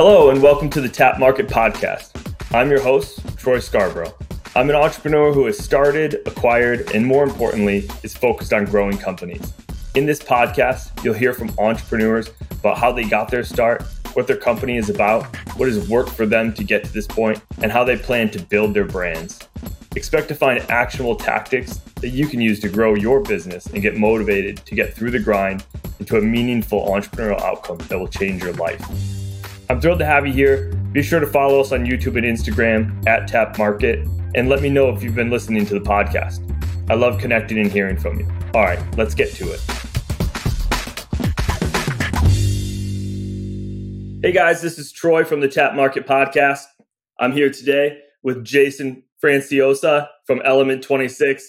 Hello, and welcome to the Tapt Market Podcast. I'm your host, Troy Scarborough. I'm an entrepreneur who has started, acquired, and more importantly, is focused on growing companies. In this podcast, you'll hear from entrepreneurs about how they got their start, what their company is about, what has worked for them to get to this point, and how they plan to build their brands. Expect to find actionable tactics that you can use to grow your business and get motivated to get through the grind into a meaningful entrepreneurial outcome that will change your life. I'm thrilled to have you here. Be sure to follow us on YouTube and Instagram at Tapt Market and let me know if you've been listening to the podcast. I love connecting and hearing from you. All right, let's get to it. Hey guys, this is Troy from the Tapt Market Podcast. I'm here today with Jason Franciosa from Element 26.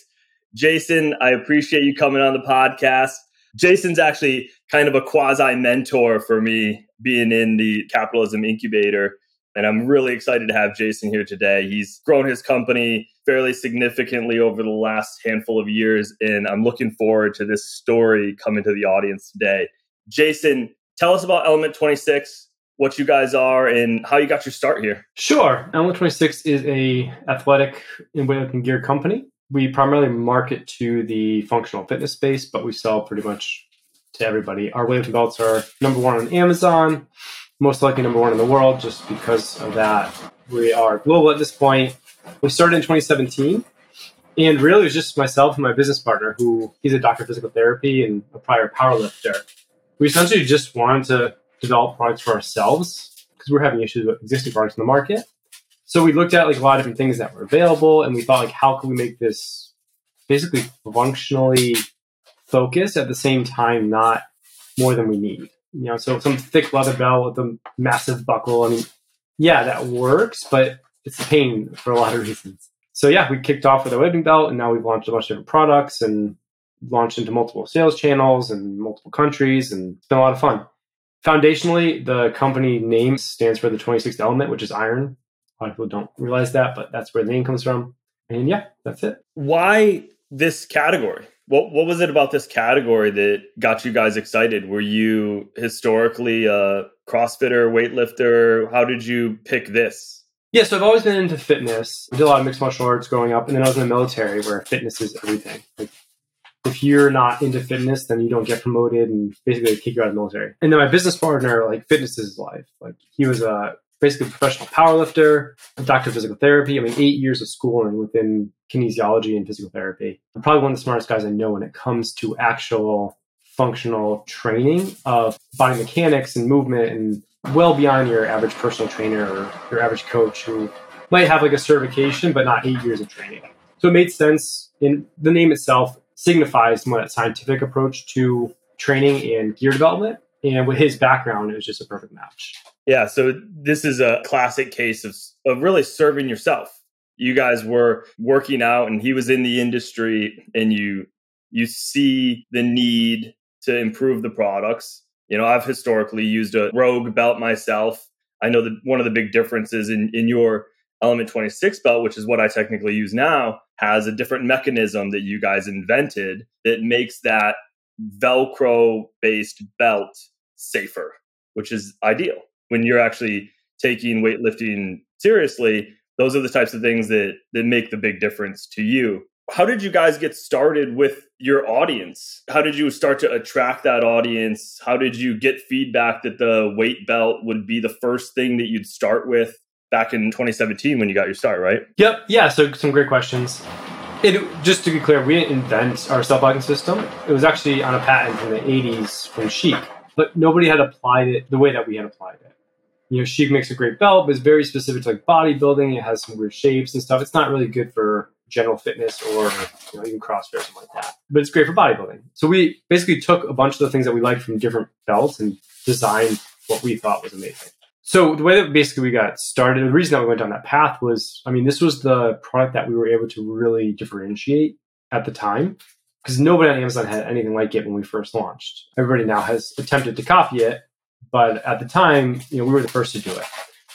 Jason, I appreciate you coming on the podcast. Jason's actually kind of a quasi mentor for me being in the capitalism incubator. And I'm really excited to have Jason here today. He's grown his company fairly significantly over the last handful of years. And I'm looking forward to this story coming to the audience today. Jason, tell us about Element 26, what you guys are, and how you got your start here. Sure. Element 26 is a athletic and weightlifting gear company. We primarily market to the functional fitness space, but we sell pretty much to everybody. Our weightlifting belts are number one on Amazon, most likely number one in the world, just because of that. We are global at this point. We started in 2017, and really it was just myself and my business partner, who he's a doctor of physical therapy and a prior powerlifter. We essentially just wanted to develop products for ourselves because we we're having issues with existing products in the market. So we looked at like a lot of different things that were available, and we thought like, how can we make this basically functionally focus at the same time, not more than we need. You know, so some thick leather belt with a massive buckle. I mean, yeah, that works, but it's a pain for a lot of reasons. So yeah, we kicked off with a wedding belt, and now we've launched a bunch of different products and launched into multiple sales channels and multiple countries, and it's been a lot of fun. Foundationally, the company name stands for the 26th element, which is iron. A lot of people don't realize that, but that's where the name comes from. And yeah, that's it. Why this category? What what was it about this category that got you guys excited? Were you historically a CrossFitter, weightlifter? How did you pick this? Yeah, so I've always been into fitness. I did a lot of mixed martial arts growing up, and then I was in the military where fitness is everything. Like, if you're not into fitness, then you don't get promoted, and basically kick you out of the military. And then my business partner, like fitness is his life. Like he was a basically professional powerlifter, doctor of physical therapy. I mean, eight years of schooling within kinesiology and physical therapy. I'm probably one of the smartest guys I know when it comes to actual functional training of body mechanics and movement and well beyond your average personal trainer or your average coach who might have like a certification but not eight years of training. So it made sense in the name itself signifies more that scientific approach to training and gear development. And with his background, it was just a perfect match. Yeah, so this is a classic case of, of really serving yourself. You guys were working out and he was in the industry and you you see the need to improve the products. You know, I've historically used a Rogue belt myself. I know that one of the big differences in, in your Element 26 belt, which is what I technically use now, has a different mechanism that you guys invented that makes that Velcro based belt safer, which is ideal when you're actually taking weightlifting seriously, those are the types of things that that make the big difference to you. How did you guys get started with your audience? How did you start to attract that audience? How did you get feedback that the weight belt would be the first thing that you'd start with back in 2017 when you got your start, right? Yep. Yeah. So some great questions. It, just to be clear, we didn't invent our self locking system. It was actually on a patent from the 80s from Schiek, but nobody had applied it the way that we had applied it you know, Schiek makes a great belt, but it's very specific to like bodybuilding. It has some weird shapes and stuff. It's not really good for general fitness or you know, even CrossFit or something like that. But it's great for bodybuilding. So we basically took a bunch of the things that we liked from different belts and designed what we thought was amazing. So the way that basically we got started, the reason that we went down that path was, I mean, this was the product that we were able to really differentiate at the time because nobody on Amazon had anything like it when we first launched. Everybody now has attempted to copy it, but at the time, you know, we were the first to do it.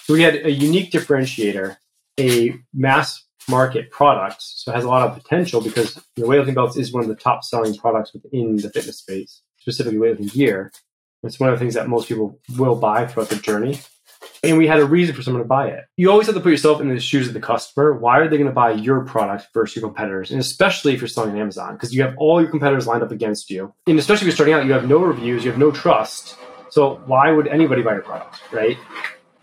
So we had a unique differentiator, a mass market product, so it has a lot of potential because you know, weightlifting belts is one of the top selling products within the fitness space, specifically weightlifting gear. It's one of the things that most people will buy throughout the journey. and we had a reason for someone to buy it. You always have to put yourself in the shoes of the customer. Why are they going to buy your product versus your competitors? And especially if you're selling on Amazon, because you have all your competitors lined up against you. And especially if you're starting out, you have no reviews, you have no trust. So why would anybody buy your product, right?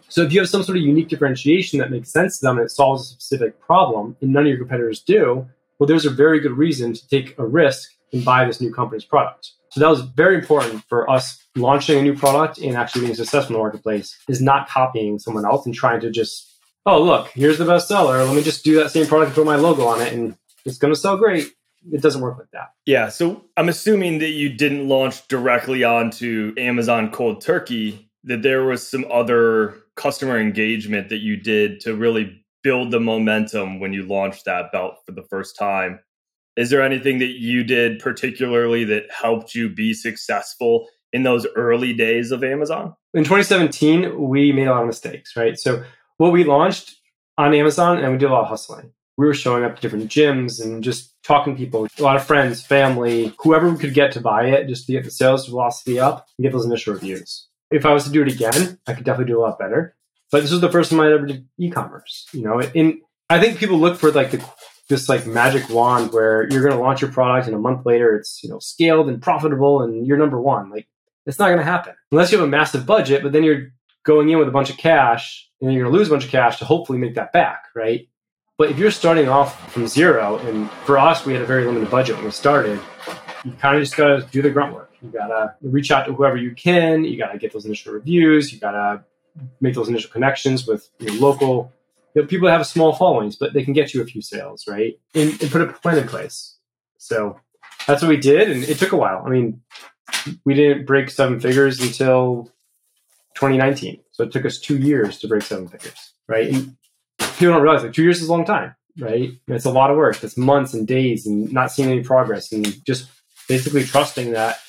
So if you have some sort of unique differentiation that makes sense to them and it solves a specific problem, and none of your competitors do, well, there's a very good reason to take a risk and buy this new company's product. So that was very important for us launching a new product and actually being successful in the marketplace is not copying someone else and trying to just, oh, look, here's the best seller. Let me just do that same product and put my logo on it and it's going to sell great. It doesn't work like that. Yeah. So I'm assuming that you didn't launch directly onto Amazon cold turkey, that there was some other customer engagement that you did to really build the momentum when you launched that belt for the first time is there anything that you did particularly that helped you be successful in those early days of Amazon? In 2017, we made a lot of mistakes, right? So, what we launched on Amazon and we did a lot of hustling. We were showing up to different gyms and just talking to people, a lot of friends, family, whoever we could get to buy it, just to get the sales velocity up and get those initial reviews. If I was to do it again, I could definitely do a lot better. But this was the first time I ever did e-commerce. You know, in I think people look for like the this like magic wand where you're going to launch your product and a month later it's you know scaled and profitable and you're number one like it's not going to happen unless you have a massive budget but then you're going in with a bunch of cash and you're going to lose a bunch of cash to hopefully make that back right but if you're starting off from zero and for us we had a very limited budget when we started you kind of just got to do the grunt work you got to reach out to whoever you can you got to get those initial reviews you got to make those initial connections with your local you know, people that have small followings, but they can get you a few sales, right? And, and put a plan in place. So that's what we did, and it took a while. I mean, we didn't break seven figures until 2019, so it took us two years to break seven figures, right? And people don't realize like two years is a long time, right? Mm-hmm. It's a lot of work. It's months and days, and not seeing any progress, and just basically trusting that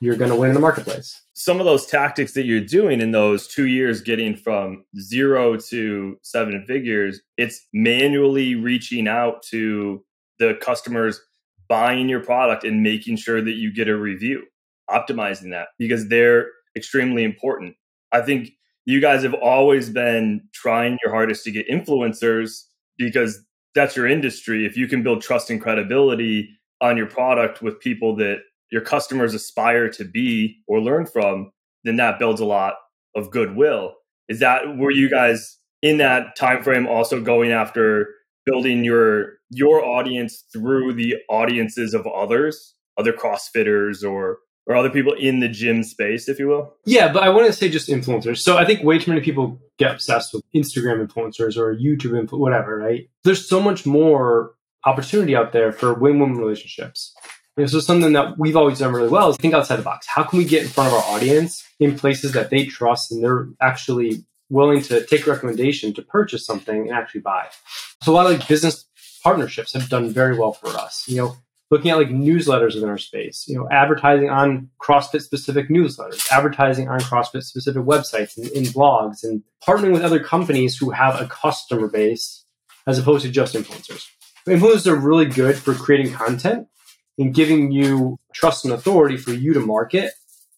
you're going to win in the marketplace some of those tactics that you're doing in those two years getting from zero to seven figures it's manually reaching out to the customers buying your product and making sure that you get a review optimizing that because they're extremely important i think you guys have always been trying your hardest to get influencers because that's your industry if you can build trust and credibility on your product with people that your customers aspire to be or learn from, then that builds a lot of goodwill. Is that were you guys in that time frame also going after building your your audience through the audiences of others, other CrossFitters or or other people in the gym space, if you will? Yeah, but I want to say just influencers. So I think way too many people get obsessed with Instagram influencers or YouTube influ- whatever, right? There's so much more opportunity out there for win-win relationships. This is something that we've always done really well is think outside the box. How can we get in front of our audience in places that they trust and they're actually willing to take a recommendation to purchase something and actually buy? So a lot of like business partnerships have done very well for us. You know, looking at like newsletters within our space, you know, advertising on CrossFit specific newsletters, advertising on CrossFit specific websites and in blogs, and partnering with other companies who have a customer base as opposed to just influencers. Influencers are really good for creating content and giving you trust and authority for you to market,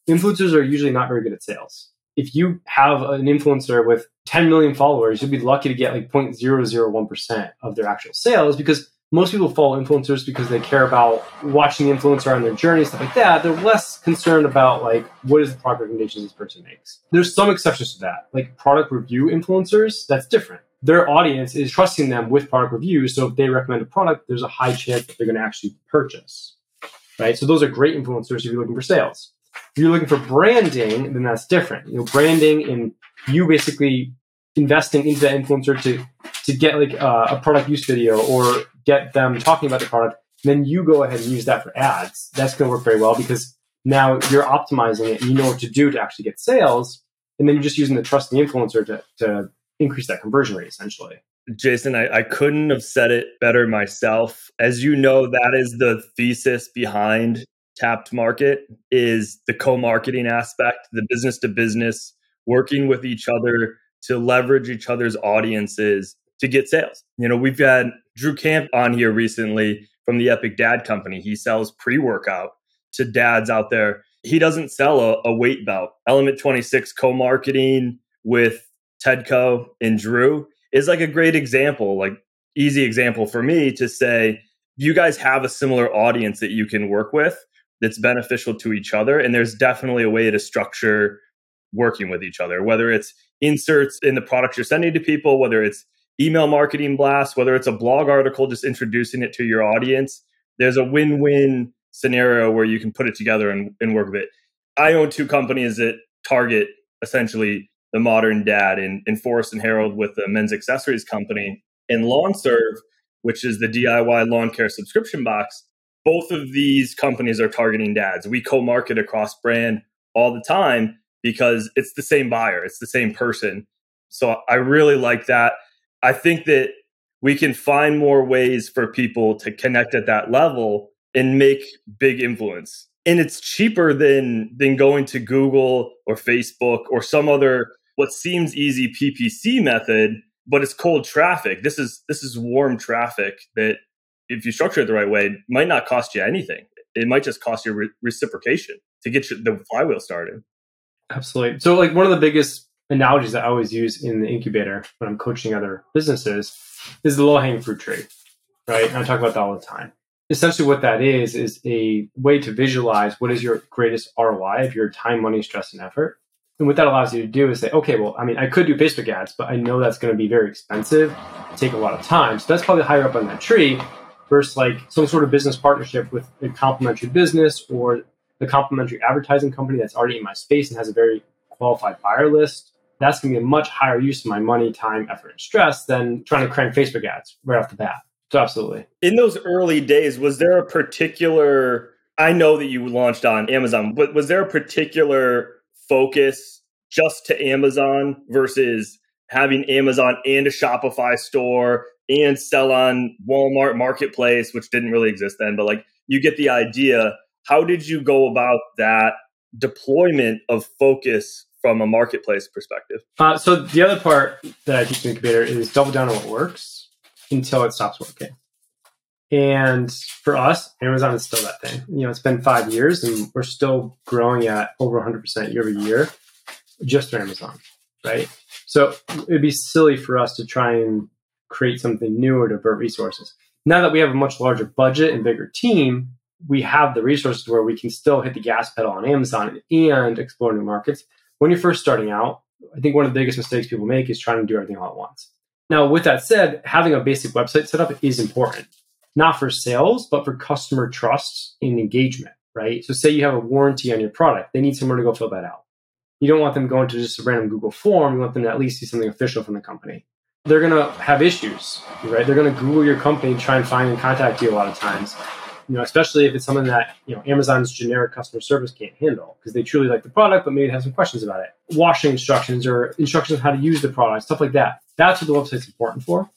influencers are usually not very good at sales. If you have an influencer with 10 million followers, you'll be lucky to get like 0.001% of their actual sales because most people follow influencers because they care about watching the influencer on their journey, stuff like that. They're less concerned about like what is the product recommendations this person makes. There's some exceptions to that, like product review influencers. That's different. Their audience is trusting them with product reviews, so if they recommend a product, there's a high chance that they're going to actually purchase. Right. So those are great influencers if you're looking for sales. If you're looking for branding, then that's different. You know, branding and you basically investing into that influencer to to get like uh, a product use video or get them talking about the product, then you go ahead and use that for ads. That's going to work very well because now you're optimizing it and you know what to do to actually get sales. And then you're just using the trust the influencer to, to increase that conversion rate essentially. Jason, I, I couldn't have said it better myself. As you know, that is the thesis behind Tapt Market is the co-marketing aspect, the business to business, working with each other to leverage each other's audiences to get sales. You know, we've had Drew Camp on here recently from the Epic Dad Company. He sells pre workout to dads out there. He doesn't sell a, a weight belt. Element 26 co marketing with Tedco and Drew is like a great example, like easy example for me to say, you guys have a similar audience that you can work with that's beneficial to each other. And there's definitely a way to structure working with each other, whether it's inserts in the products you're sending to people, whether it's email marketing blast, whether it's a blog article, just introducing it to your audience. There's a win win scenario where you can put it together and, and work with it. I own two companies that target essentially the modern dad in, in and Harold with the men's accessories company and LawnServe, which is the DIY lawn care subscription box. Both of these companies are targeting dads. We co market across brand all the time because it's the same buyer, it's the same person. So I really like that. I think that we can find more ways for people to connect at that level and make big influence. And it's cheaper than than going to Google or Facebook or some other what seems easy PPC method, but it's cold traffic. This is this is warm traffic that if you structure it the right way, might not cost you anything. It might just cost you re- reciprocation to get you, the flywheel started. Absolutely. So, like one of the biggest analogies that I always use in the incubator when I'm coaching other businesses is the low hanging fruit tree, right? And I talk about that all the time. Essentially, what that is is a way to visualize what is your greatest ROI of your time, money, stress, and effort. And what that allows you to do is say, okay, well, I mean, I could do Facebook ads, but I know that's going to be very expensive, take a lot of time. So that's probably higher up on that tree versus like some sort of business partnership with a complementary business or the complementary advertising company that's already in my space and has a very qualified buyer list that's going to be a much higher use of my money, time, effort, and stress than trying to crank Facebook ads right off the bat. So absolutely. In those early days, was there a particular I know that you launched on Amazon, but was there a particular focus just to Amazon versus having Amazon and a Shopify store and sell on Walmart marketplace, which didn't really exist then, but like you get the idea. How did you go about that deployment of focus from a marketplace perspective? Uh, so the other part that I teach in incubator is double down on what works until it stops working. And for us, Amazon is still that thing. You know, it's been five years and we're still growing at over 100% year over year just for Amazon, right? So it'd be silly for us to try and create something new or divert resources. Now that we have a much larger budget and bigger team, we have the resources where we can still hit the gas pedal on Amazon and explore new markets when you're first starting out, I think one of the biggest mistakes people make is trying to do everything all at once. Now, with that said, having a basic website set up is important, not for sales, but for customer trust and engagement, right? So, say you have a warranty on your product, they need somewhere to go fill that out. You don't want them going to just a random Google form. You want them to at least see something official from the company. They're going to have issues, right? They're going to Google your company, and try and find and contact you a lot of times you know, especially if it's something that you know Amazon's generic customer service can't handle because they truly like the product, but maybe have some questions about it. Washing instructions or instructions on how to use the product, stuff like that. That's what the website's important for.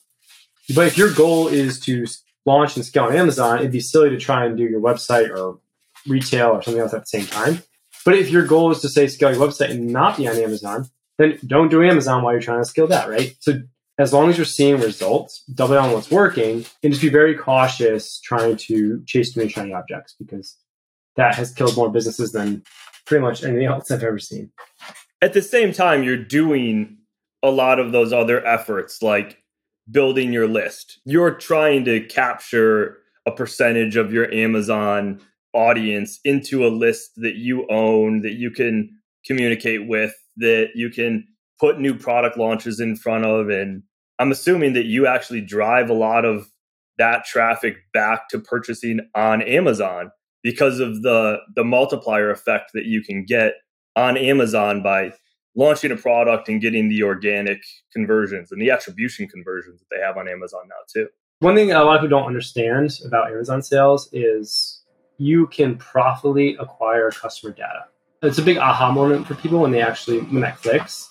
But if your goal is to launch and scale on Amazon, it'd be silly to try and do your website or retail or something else at the same time. But if your goal is to say scale your website and not be on Amazon, then don't do Amazon while you're trying to scale that, right? So as long as you're seeing results, double down on what's working, and just be very cautious trying to chase too many shiny objects because that has killed more businesses than pretty much anything else I've ever seen. At the same time, you're doing a lot of those other efforts like building your list. You're trying to capture a percentage of your Amazon audience into a list that you own, that you can communicate with, that you can put new product launches in front of and I'm assuming that you actually drive a lot of that traffic back to purchasing on Amazon because of the the multiplier effect that you can get on Amazon by launching a product and getting the organic conversions and the attribution conversions that they have on Amazon now too. One thing a lot of people don't understand about Amazon sales is you can profitably acquire customer data. It's a big aha moment for people when they actually when that clicks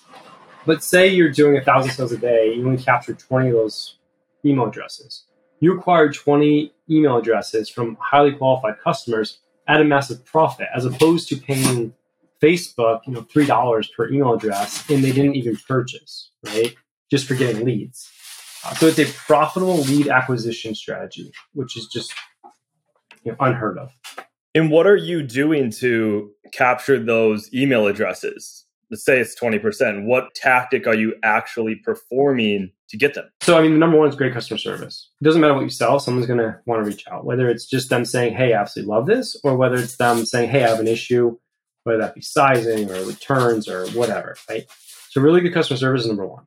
but say you're doing a thousand sales a day, you only capture 20 of those email addresses. You acquire 20 email addresses from highly qualified customers at a massive profit, as opposed to paying Facebook, you know, three dollars per email address, and they didn't even purchase, right? Just for getting leads. Uh, so it's a profitable lead acquisition strategy, which is just you know, unheard of. And what are you doing to capture those email addresses? Let's say it's 20%, what tactic are you actually performing to get them? So, I mean, the number one is great customer service. It doesn't matter what you sell, someone's going to want to reach out, whether it's just them saying, Hey, I absolutely love this, or whether it's them saying, Hey, I have an issue, whether that be sizing or returns or whatever, right? So, really good customer service is number one.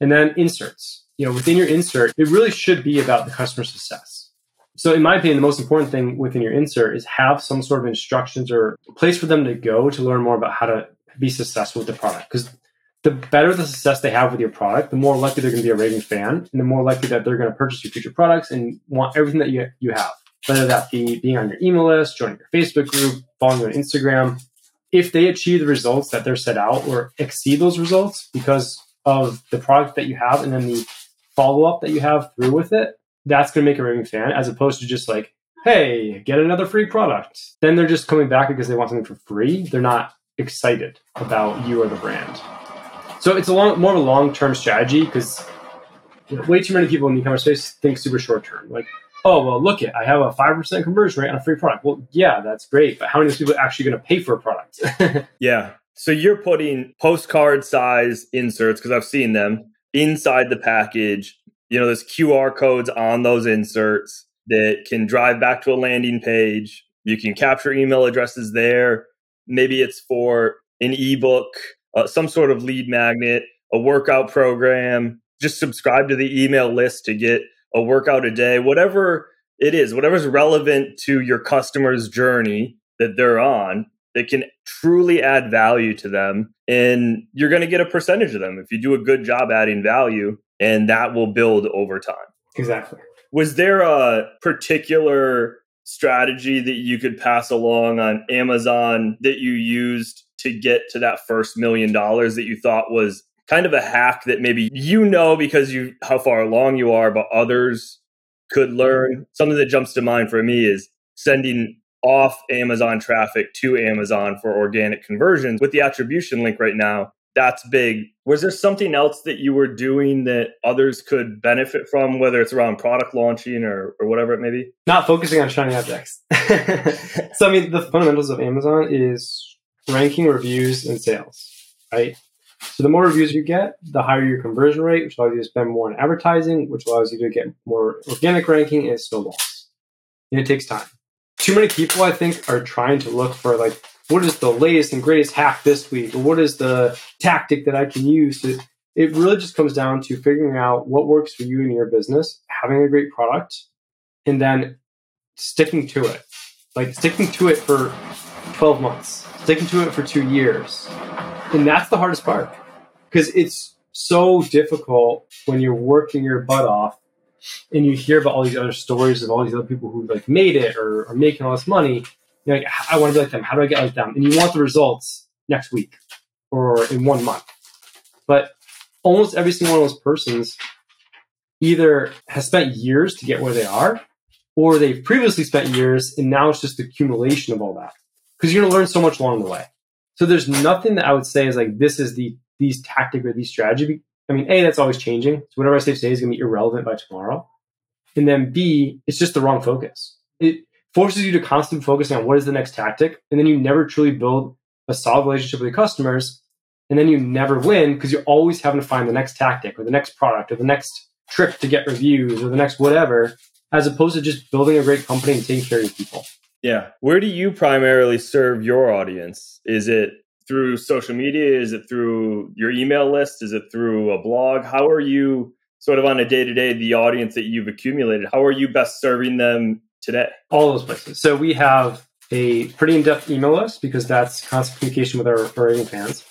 And then inserts. You know, within your insert, it really should be about the customer success. So, in my opinion, the most important thing within your insert is have some sort of instructions or place for them to go to learn more about how to be successful with the product. Because the better the success they have with your product, the more likely they're going to be a raving fan, and the more likely that they're going to purchase your future products and want everything that you, you have. Whether that be being on your email list, joining your Facebook group, following you on Instagram. If they achieve the results that they're set out or exceed those results because of the product that you have and then the follow up that you have through with it, that's going to make a raving fan as opposed to just like, hey, get another free product. Then they're just coming back because they want something for free. They're not excited about you or the brand. So it's a long, more of a long term strategy because you know, way too many people in the e-commerce space think super short term. Like, oh well, look it, I have a five percent conversion rate on a free product. Well, yeah, that's great, but how many of those people are actually going to pay for a product? yeah. So you're putting postcard size inserts because I've seen them inside the package. You know, there's QR codes on those inserts that can drive back to a landing page. You can capture email addresses there. Maybe it's for an ebook, uh, some sort of lead magnet, a workout program. Just subscribe to the email list to get a workout a day, whatever it is, whatever's relevant to your customer's journey that they're on that can truly add value to them. And you're going to get a percentage of them if you do a good job adding value, and that will build over time. Exactly. Was there a particular strategy that you could pass along on Amazon that you used to get to that first million dollars that you thought was kind of a hack that maybe you know because you how far along you are, but others could learn? Mm-hmm. Something that jumps to mind for me is sending off Amazon traffic to Amazon for organic conversions with the attribution link right now that's big. Was there something else that you were doing that others could benefit from, whether it's around product launching or, or whatever it may be? Not focusing on shiny objects. so, I mean, the fundamentals of Amazon is ranking, reviews, and sales, right? So, the more reviews you get, the higher your conversion rate, which allows you to spend more on advertising, which allows you to get more organic ranking, and snowballs. And it takes time. Too many people, I think, are trying to look for like what is the latest and greatest hack this week? Or what is the tactic that i can use to it really just comes down to figuring out what works for you and your business having a great product and then sticking to it. Like sticking to it for 12 months sticking to it for two years. And that's the hardest part because it's so difficult when you're working your butt off and you hear about all these other stories of all these other people who like made it or are making all this money you're like, I want to be like them. How do I get like them? And you want the results next week or in one month. But almost every single one of those persons either has spent years to get where they are, or they've previously spent years and now it's just the accumulation of all that. Because you're gonna learn so much along the way. So there's nothing that I would say is like this is the these tactic or these strategy. I mean, A, that's always changing. So whatever I say today is gonna be irrelevant by tomorrow. And then B, it's just the wrong focus. It forces you to constantly focus on what is the next tactic, and then you never truly build a solid relationship with your customers, and then you never win because you're always having to find the next tactic or the next product or the next trick to get reviews or the next whatever, as opposed to just building a great company and taking care of people. Yeah. Where do you primarily serve your audience? Is it through social media? Is it through your email list? Is it through a blog? How are you sort of on a day to day, the audience that you've accumulated? How are you best serving them today? All those places. So we have a pretty in-depth email list because that's constant communication with our, our fans.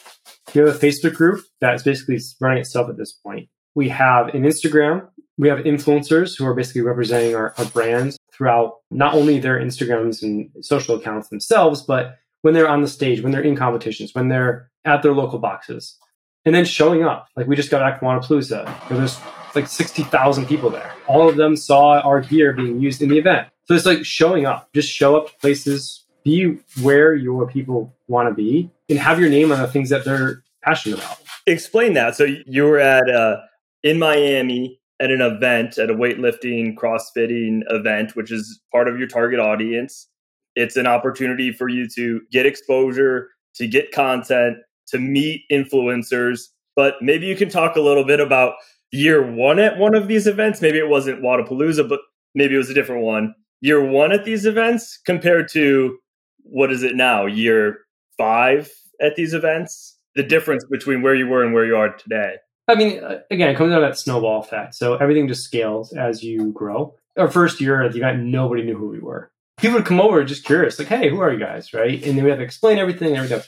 We have a Facebook group that's basically running itself at this point. We have an Instagram. We have influencers who are basically representing our, our brands throughout not only their Instagrams and social accounts themselves, but when they're on the stage, when they're in competitions, when they're at their local boxes, and then showing up. Like we just got back from Wodapalooza. There's like 60,000 people there. All of them saw our gear being used in the event. So it's like showing up. Just show up to places, be where your people want to be, and have your name on the things that they're passionate about. Explain that. So you were at uh, in Miami at an event, at a weightlifting, crossfitting event, which is part of your target audience. It's an opportunity for you to get exposure, to get content, to meet influencers. But maybe you can talk a little bit about year one at one of these events. Maybe it wasn't Wodapalooza, but maybe it was a different one. Year one at these events compared to what is it now? Year five at these events? The difference between where you were and where you are today. I mean, uh, again, it comes down to that snowball effect. So everything just scales as you grow. Our first year at the event, nobody knew who we were. People would come over just curious, like, "Hey, who are you guys?" Right? And then we have to explain everything everything.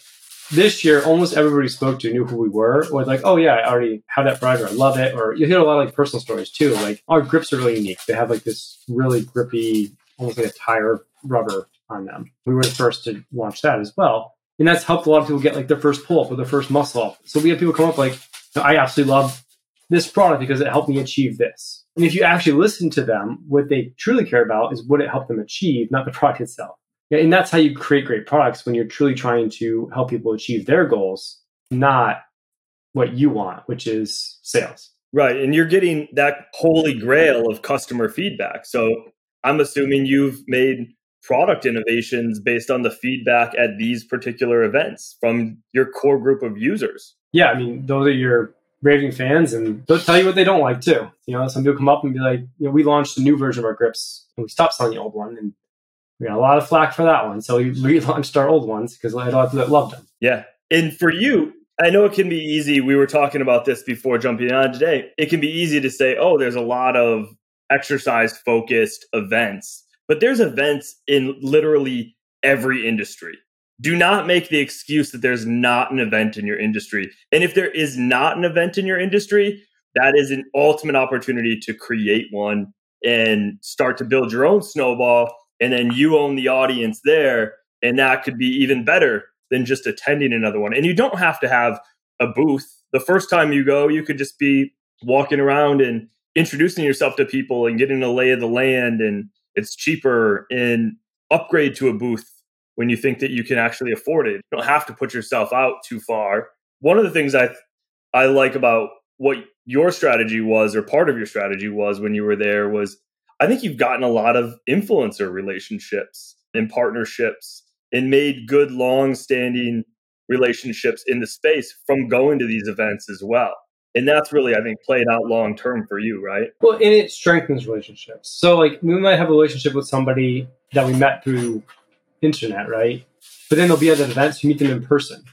This year, almost everybody spoke to knew who we were, or like, "Oh yeah, I already have that product, or I love it." Or you hear a lot of like personal stories too. Like our grips are really unique. They have like this really grippy, almost like a tire rubber on them. We were the first to launch that as well, and that's helped a lot of people get like their first pull up or their first muscle up. So we have people come up like, "I absolutely love this product because it helped me achieve this." And if you actually listen to them, what they truly care about is what it helped them achieve, not the product itself. And that's how you create great products when you're truly trying to help people achieve their goals, not what you want, which is sales. Right. And you're getting that holy grail of customer feedback. So I'm assuming you've made product innovations based on the feedback at these particular events from your core group of users. Yeah. I mean, those are your raving fans and they'll tell you what they don't like too. You know, some people come up and be like, you know, we launched a new version of our grips and we stopped selling the old one and we got a lot of flack for that one. So we relaunched our old ones because I had loved them. Yeah. And for you, I know it can be easy. We were talking about this before jumping on today. It can be easy to say, oh, there's a lot of exercise focused events, but there's events in literally every industry do not make the excuse that there's not an event in your industry. And if there is not an event in your industry, that is an ultimate opportunity to create one and start to build your own snowball. And then you own the audience there. And that could be even better than just attending another one. And you don't have to have a booth. The first time you go, you could just be walking around and introducing yourself to people and getting a lay of the land. And it's cheaper and upgrade to a booth when you think that you can actually afford it. You don't have to put yourself out too far. One of the things I I like about what your strategy was or part of your strategy was when you were there was I think you've gotten a lot of influencer relationships and partnerships and made good long-standing relationships in the space from going to these events as well. And that's really, I think, played out long term for you, right? Well, and it strengthens relationships. So, like, we might have a relationship with somebody that we met through internet, right? But then they'll be at events, you meet them in person.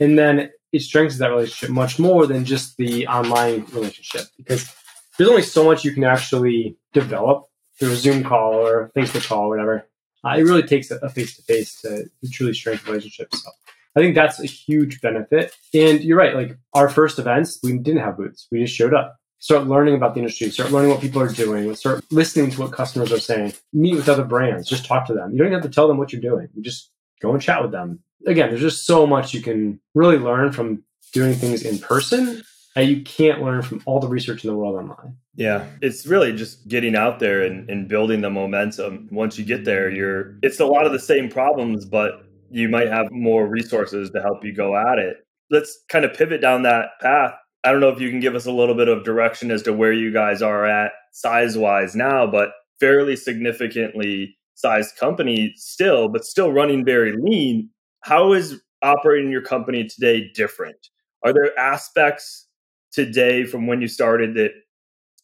And then it strengthens that relationship much more than just the online relationship because there's only so much you can actually develop through a Zoom call or Facebook call or whatever. Uh, it really takes a face to face to truly strengthen relationships. So I think that's a huge benefit. And you're right, like our first events, we didn't have booths. We just showed up start learning about the industry, start learning what people are doing, start listening to what customers are saying, meet with other brands, just talk to them. You don't even have to tell them what you're doing. You just go and chat with them. Again, there's just so much you can really learn from doing things in person you can't learn from all the research in the world online. Yeah, it's really just getting out there and, and building the momentum. Once you get there, you're it's a lot of the same problems, but you might have more resources to help you go at it. Let's kind of pivot down that path I don't know if you can give us a little bit of direction as to where you guys are at size wise now, but fairly significantly sized company still, but still running very lean. How is operating your company today different? Are there aspects today from when you started that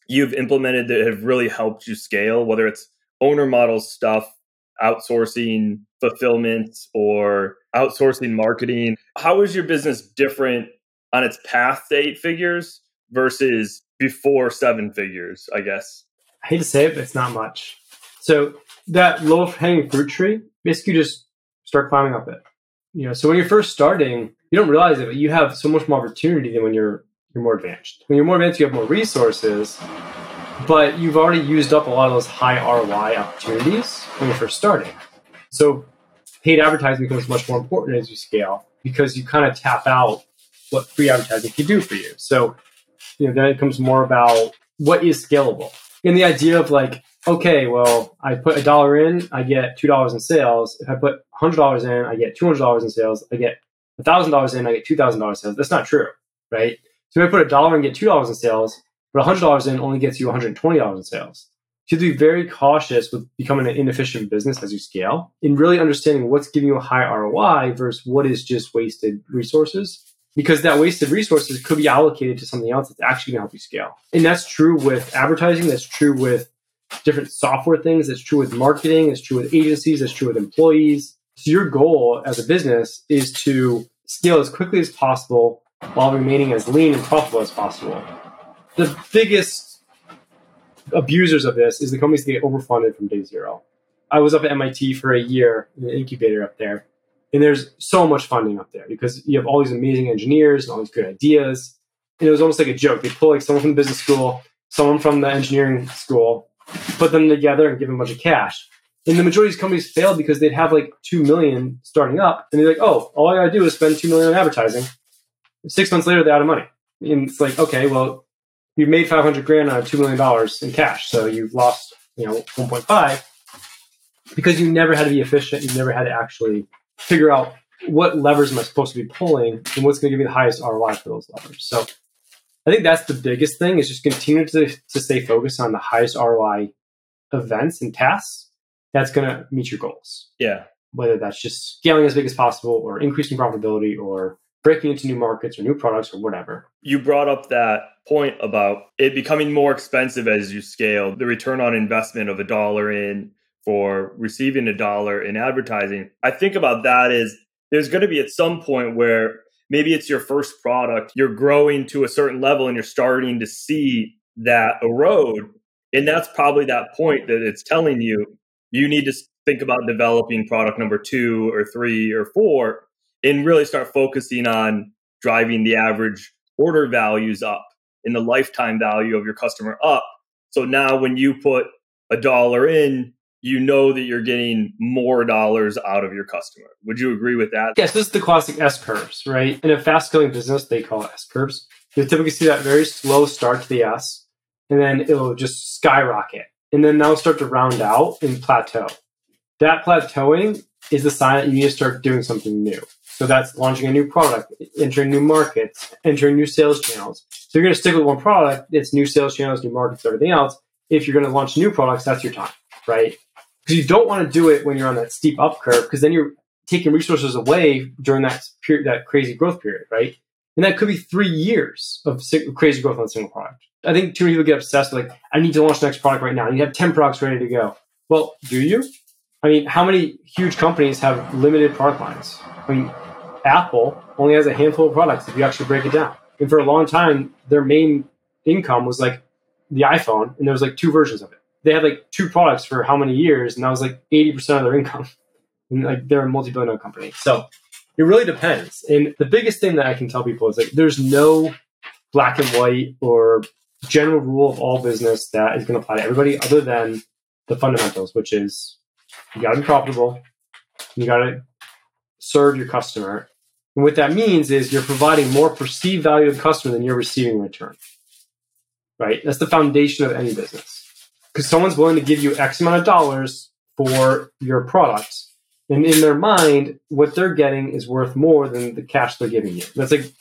you've implemented that have really helped you scale, whether it's owner model stuff, outsourcing fulfillment, or outsourcing marketing? How is your business different on its path to eight figures versus before seven figures, I guess. I hate to say it, but it's not much. So that low hanging fruit tree, basically just start climbing up it. You know, so when you're first starting, you don't realize it, but you have so much more opportunity than when you're you're more advanced. When you're more advanced, you have more resources, but you've already used up a lot of those high ROI opportunities when you're first starting. So paid advertising becomes much more important as you scale because you kind of tap out what free advertising can do for you. So, you know, then it comes more about what is scalable. And the idea of like, okay, well, I put a dollar in, I get two dollars in sales. If I put hundred dollars in, I get two hundred dollars in sales. I get thousand dollars in, I get two thousand dollars sales. That's not true, right? So if I put a dollar and get two dollars in sales, but hundred dollars in only gets you one hundred twenty dollars in sales. You have to be very cautious with becoming an inefficient business as you scale and really understanding what's giving you a high ROI versus what is just wasted resources because that wasted resources could be allocated to something else that's actually going to help you scale. And that's true with advertising, that's true with different software things, that's true with marketing, it's true with agencies, that's true with employees. So your goal as a business is to scale as quickly as possible while remaining as lean and profitable as possible. The biggest abusers of this is the companies that get overfunded from day zero. I was up at MIT for a year in an incubator up there and there's so much funding up there because you have all these amazing engineers and all these good ideas. And it was almost like a joke. They pull like someone from the business school, someone from the engineering school, put them together and give them a bunch of cash. And the majority of these companies failed because they'd have like two million starting up, and they're like, "Oh, all I gotta do is spend two million on advertising." Six months later, they're out of money, and it's like, okay, well, you've made five hundred grand on two million dollars in cash, so you've lost, you know, one point five because you never had to be efficient. You never had to actually figure out what levers am I supposed to be pulling and what's going to give me the highest ROI for those levers. So I think that's the biggest thing is just continue to, to stay focused on the highest ROI events and tasks that's going to meet your goals. Yeah. Whether that's just scaling as big as possible or increasing profitability or breaking into new markets or new products or whatever. You brought up that point about it becoming more expensive as you scale, the return on investment of a dollar in for receiving a dollar in advertising. I think about that is there's going to be at some point where maybe it's your first product, you're growing to a certain level and you're starting to see that erode. And that's probably that point that it's telling you you need to think about developing product number two or three or four and really start focusing on driving the average order values up and the lifetime value of your customer up. So now when you put a dollar in, you know that you're getting more dollars out of your customer. Would you agree with that? Yes, this is the classic S curves, right? In a fast scaling business, they call it S curves. You typically see that very slow start to the S, and then it'll just skyrocket. And then that'll start to round out and plateau. That plateauing is the sign that you need to start doing something new. So that's launching a new product, entering new markets, entering new sales channels. So you're going to stick with one product, it's new sales channels, new markets, everything else. If you're going to launch new products, that's your time, right? because you don't want to do it when you're on that steep up curve because then you're taking resources away during that period, that crazy growth period, right? And that could be three years of crazy growth on a single product. I think too many people get obsessed with like, I need to launch the next product right now. You have 10 products ready to go. Well, do you? I mean, how many huge companies have limited product lines? I mean, Apple only has a handful of products if you actually break it down. And for a long time, their main income was like the iPhone, and there was like two versions of it they had like two products for how many years, and that was like eighty percent of their income. And like they're a multi-billion dollar company, so it really depends. And the biggest thing that I can tell people is like there's no black and white or general rule of all business that is going to apply to everybody other than the fundamentals, which is you got to be profitable, you got to serve your customer. And what that means is you're providing more perceived value to the customer than you're receiving in return. Right? That's the foundation of any business because someone's willing to give you X amount of dollars for your product. And in their mind, what they're getting is worth more than the cash they're giving you. That's like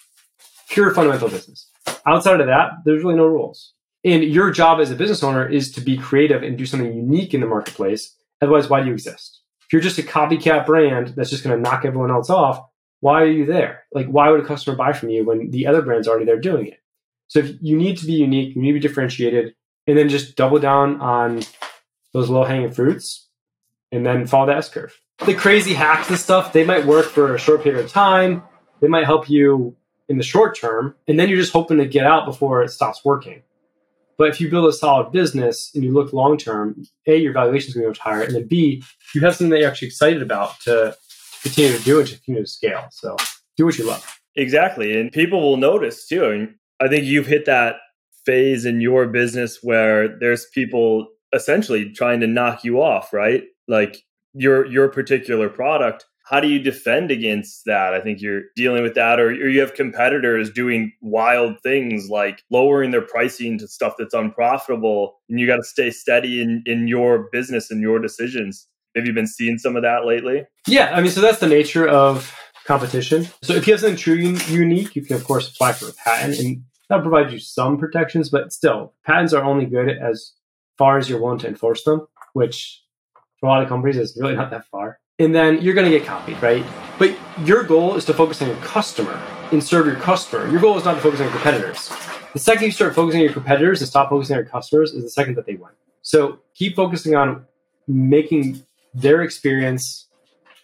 pure fundamental business. Outside of that, there's really no rules. And your job as a business owner is to be creative and do something unique in the marketplace. Otherwise, why do you exist? If you're just a copycat brand that's just going to knock everyone else off, why are you there? Like, why would a customer buy from you when the other brand's already there doing it? So if you need to be unique, you need to be differentiated, and then just double down on those low hanging fruits and then follow the S curve. The crazy hacks and stuff, they might work for a short period of time. They might help you in the short term, and then you're just hoping to get out before it stops working. But if you build a solid business and you look long term, A, your valuation is going to much higher, and then B, you have something that you're actually excited about to, continue to do it to continue to scale. So do what you love. Exactly. And people will notice too. I, mean, I think you've hit that phase in your business where there's people essentially trying to knock you off, right? Like your your particular product. How do you defend against that? I think you're dealing with that, or, or you have competitors doing wild things like lowering their pricing to stuff that's unprofitable, and you got to stay steady in in your business and your decisions. Have you been seeing some of that lately? Yeah, I mean, so that's the nature of competition. So if you have something truly unique, you can of course apply for a patent, and that provides you some protections, but still, patents are only good as far as you're willing to enforce them, which for a lot of companies is really not that far. And then you're going to get copied, right? But your goal is to focus on your customer and serve your customer. Your goal is not to focus on your competitors. The second you start focusing on your competitors and stop focusing on your customers is the second that they win. So keep focusing on making their experience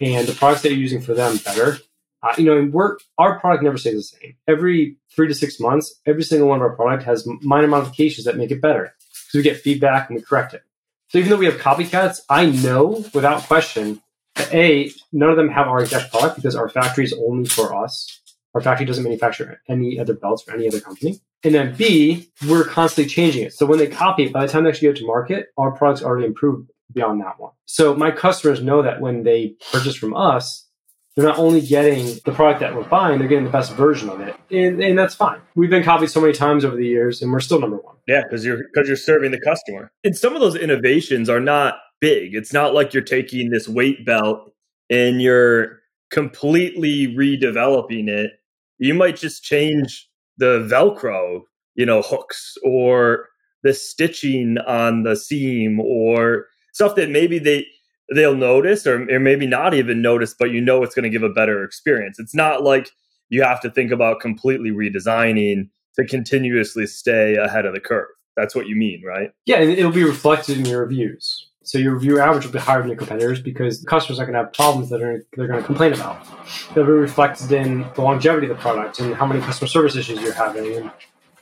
and the products that you're using for them better. Uh, you know, we're, our product never stays the same. Every three to six months, every single one of our product has minor modifications that make it better because we get feedback and we correct it. So even though we have copycats, I know without question that A, none of them have our exact product because our factory is only for us. Our factory doesn't manufacture any other belts for any other company. And then B, we're constantly changing it. So when they copy it, by the time they actually go to market, our product's already improved beyond that one. So my customers know that when they purchase from us, they're not only getting the product that we're buying, they're getting the best version of it. And, and that's fine. We've been copied so many times over the years and we're still number one. Yeah, because you're because you're serving the customer. And some of those innovations are not big. It's not like you're taking this weight belt and you're completely redeveloping it. You might just change the Velcro, you know, hooks or the stitching on the seam or stuff that maybe they they'll notice or, or maybe not even notice, but you know it's going to give a better experience. It's not like you have to think about completely redesigning to continuously stay ahead of the curve. That's what you mean, right? Yeah, it'll be reflected in your reviews. So your review average will be higher than your competitors because the customers are going to have problems that are, they're going to complain about. It'll be reflected in the longevity of the product and how many customer service issues you're having.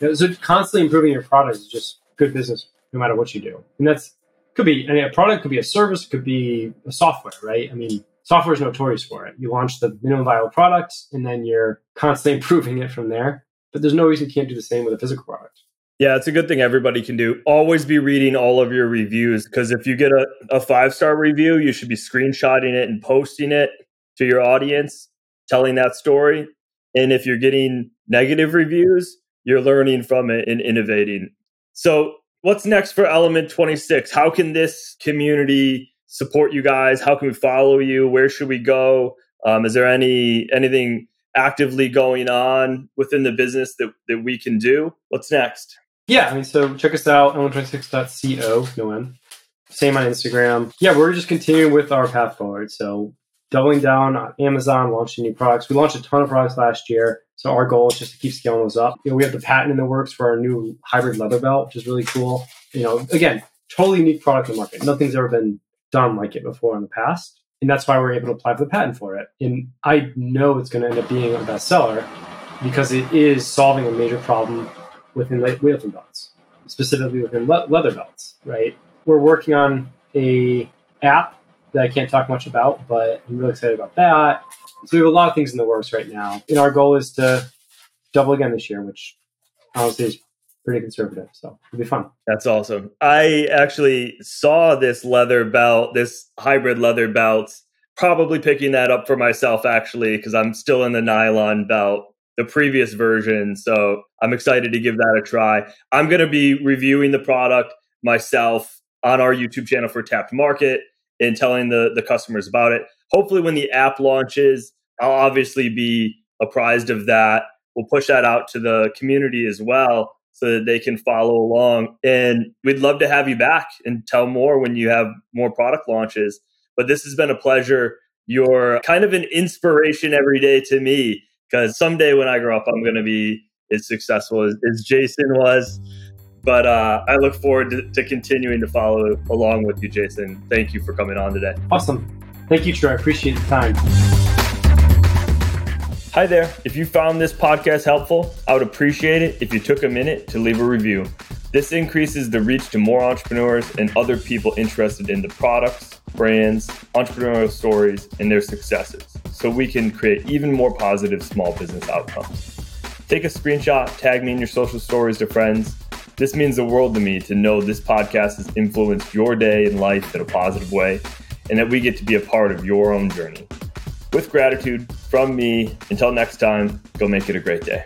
And so constantly improving your product is just good business no matter what you do. And that's could be a product, could be a service, could be a software, right? I mean, software is notorious for it. You launch the minimum viable product and then you're constantly improving it from there. But there's no reason you can't do the same with a physical product. Yeah, it's a good thing everybody can do. Always be reading all of your reviews because if you get a, a five star review, you should be screenshotting it and posting it to your audience, telling that story. And if you're getting negative reviews, you're learning from it and innovating. So what's next for Element 26? How can this community support you guys? How can we follow you? Where should we go? Um, is there any anything actively going on within the business that, that we can do? What's next? Yeah, I mean, so check us out, element26.co, no M. Same on Instagram. Yeah, we're just continuing with our path forward. So doubling down on Amazon, launching new products. We launched a ton of products last year. So our goal is just to keep scaling those up. You know, we have the patent in the works for our new hybrid leather belt, which is really cool. You know, again, totally unique product in the market. Nothing's ever been done like it before in the past. And that's why we're able to apply for the patent for it. And I know it's going to end up being a bestseller because it is solving a major problem within weightlifting belts, specifically within le- leather belts, right? We're working on a app that I can't talk much about, but I'm really excited about that. So we have a lot of things in the works right now. And our goal is to double again this year, which honestly is pretty conservative. So it'll be fun. That's awesome. I actually saw this leather belt, this hybrid leather belt, probably picking that up for myself actually, because I'm still in the nylon belt, the previous version. So I'm excited to give that a try. I'm going to be reviewing the product myself on our YouTube channel for Tapt Market and telling the, the customers about it. Hopefully, when the app launches, I'll obviously be apprised of that. We'll push that out to the community as well so that they can follow along. And we'd love to have you back and tell more when you have more product launches. But this has been a pleasure. You're kind of an inspiration every day to me because someday when I grow up, I'm going to be as successful as, as Jason was. But uh, I look forward to, to, continuing to follow along with you, Jason. Thank you for coming on today. Awesome. Thank you, Troy. I appreciate the time. Hi there. If you found this podcast helpful, I would appreciate it if you took a minute to leave a review. This increases the reach to more entrepreneurs and other people interested in the products, brands, entrepreneurial stories, and their successes so we can create even more positive small business outcomes. Take a screenshot, tag me in your social stories to friends, this means the world to me to know this podcast has influenced your day and life in a positive way and that we get to be a part of your own journey. With gratitude from me, until next time, go make it a great day.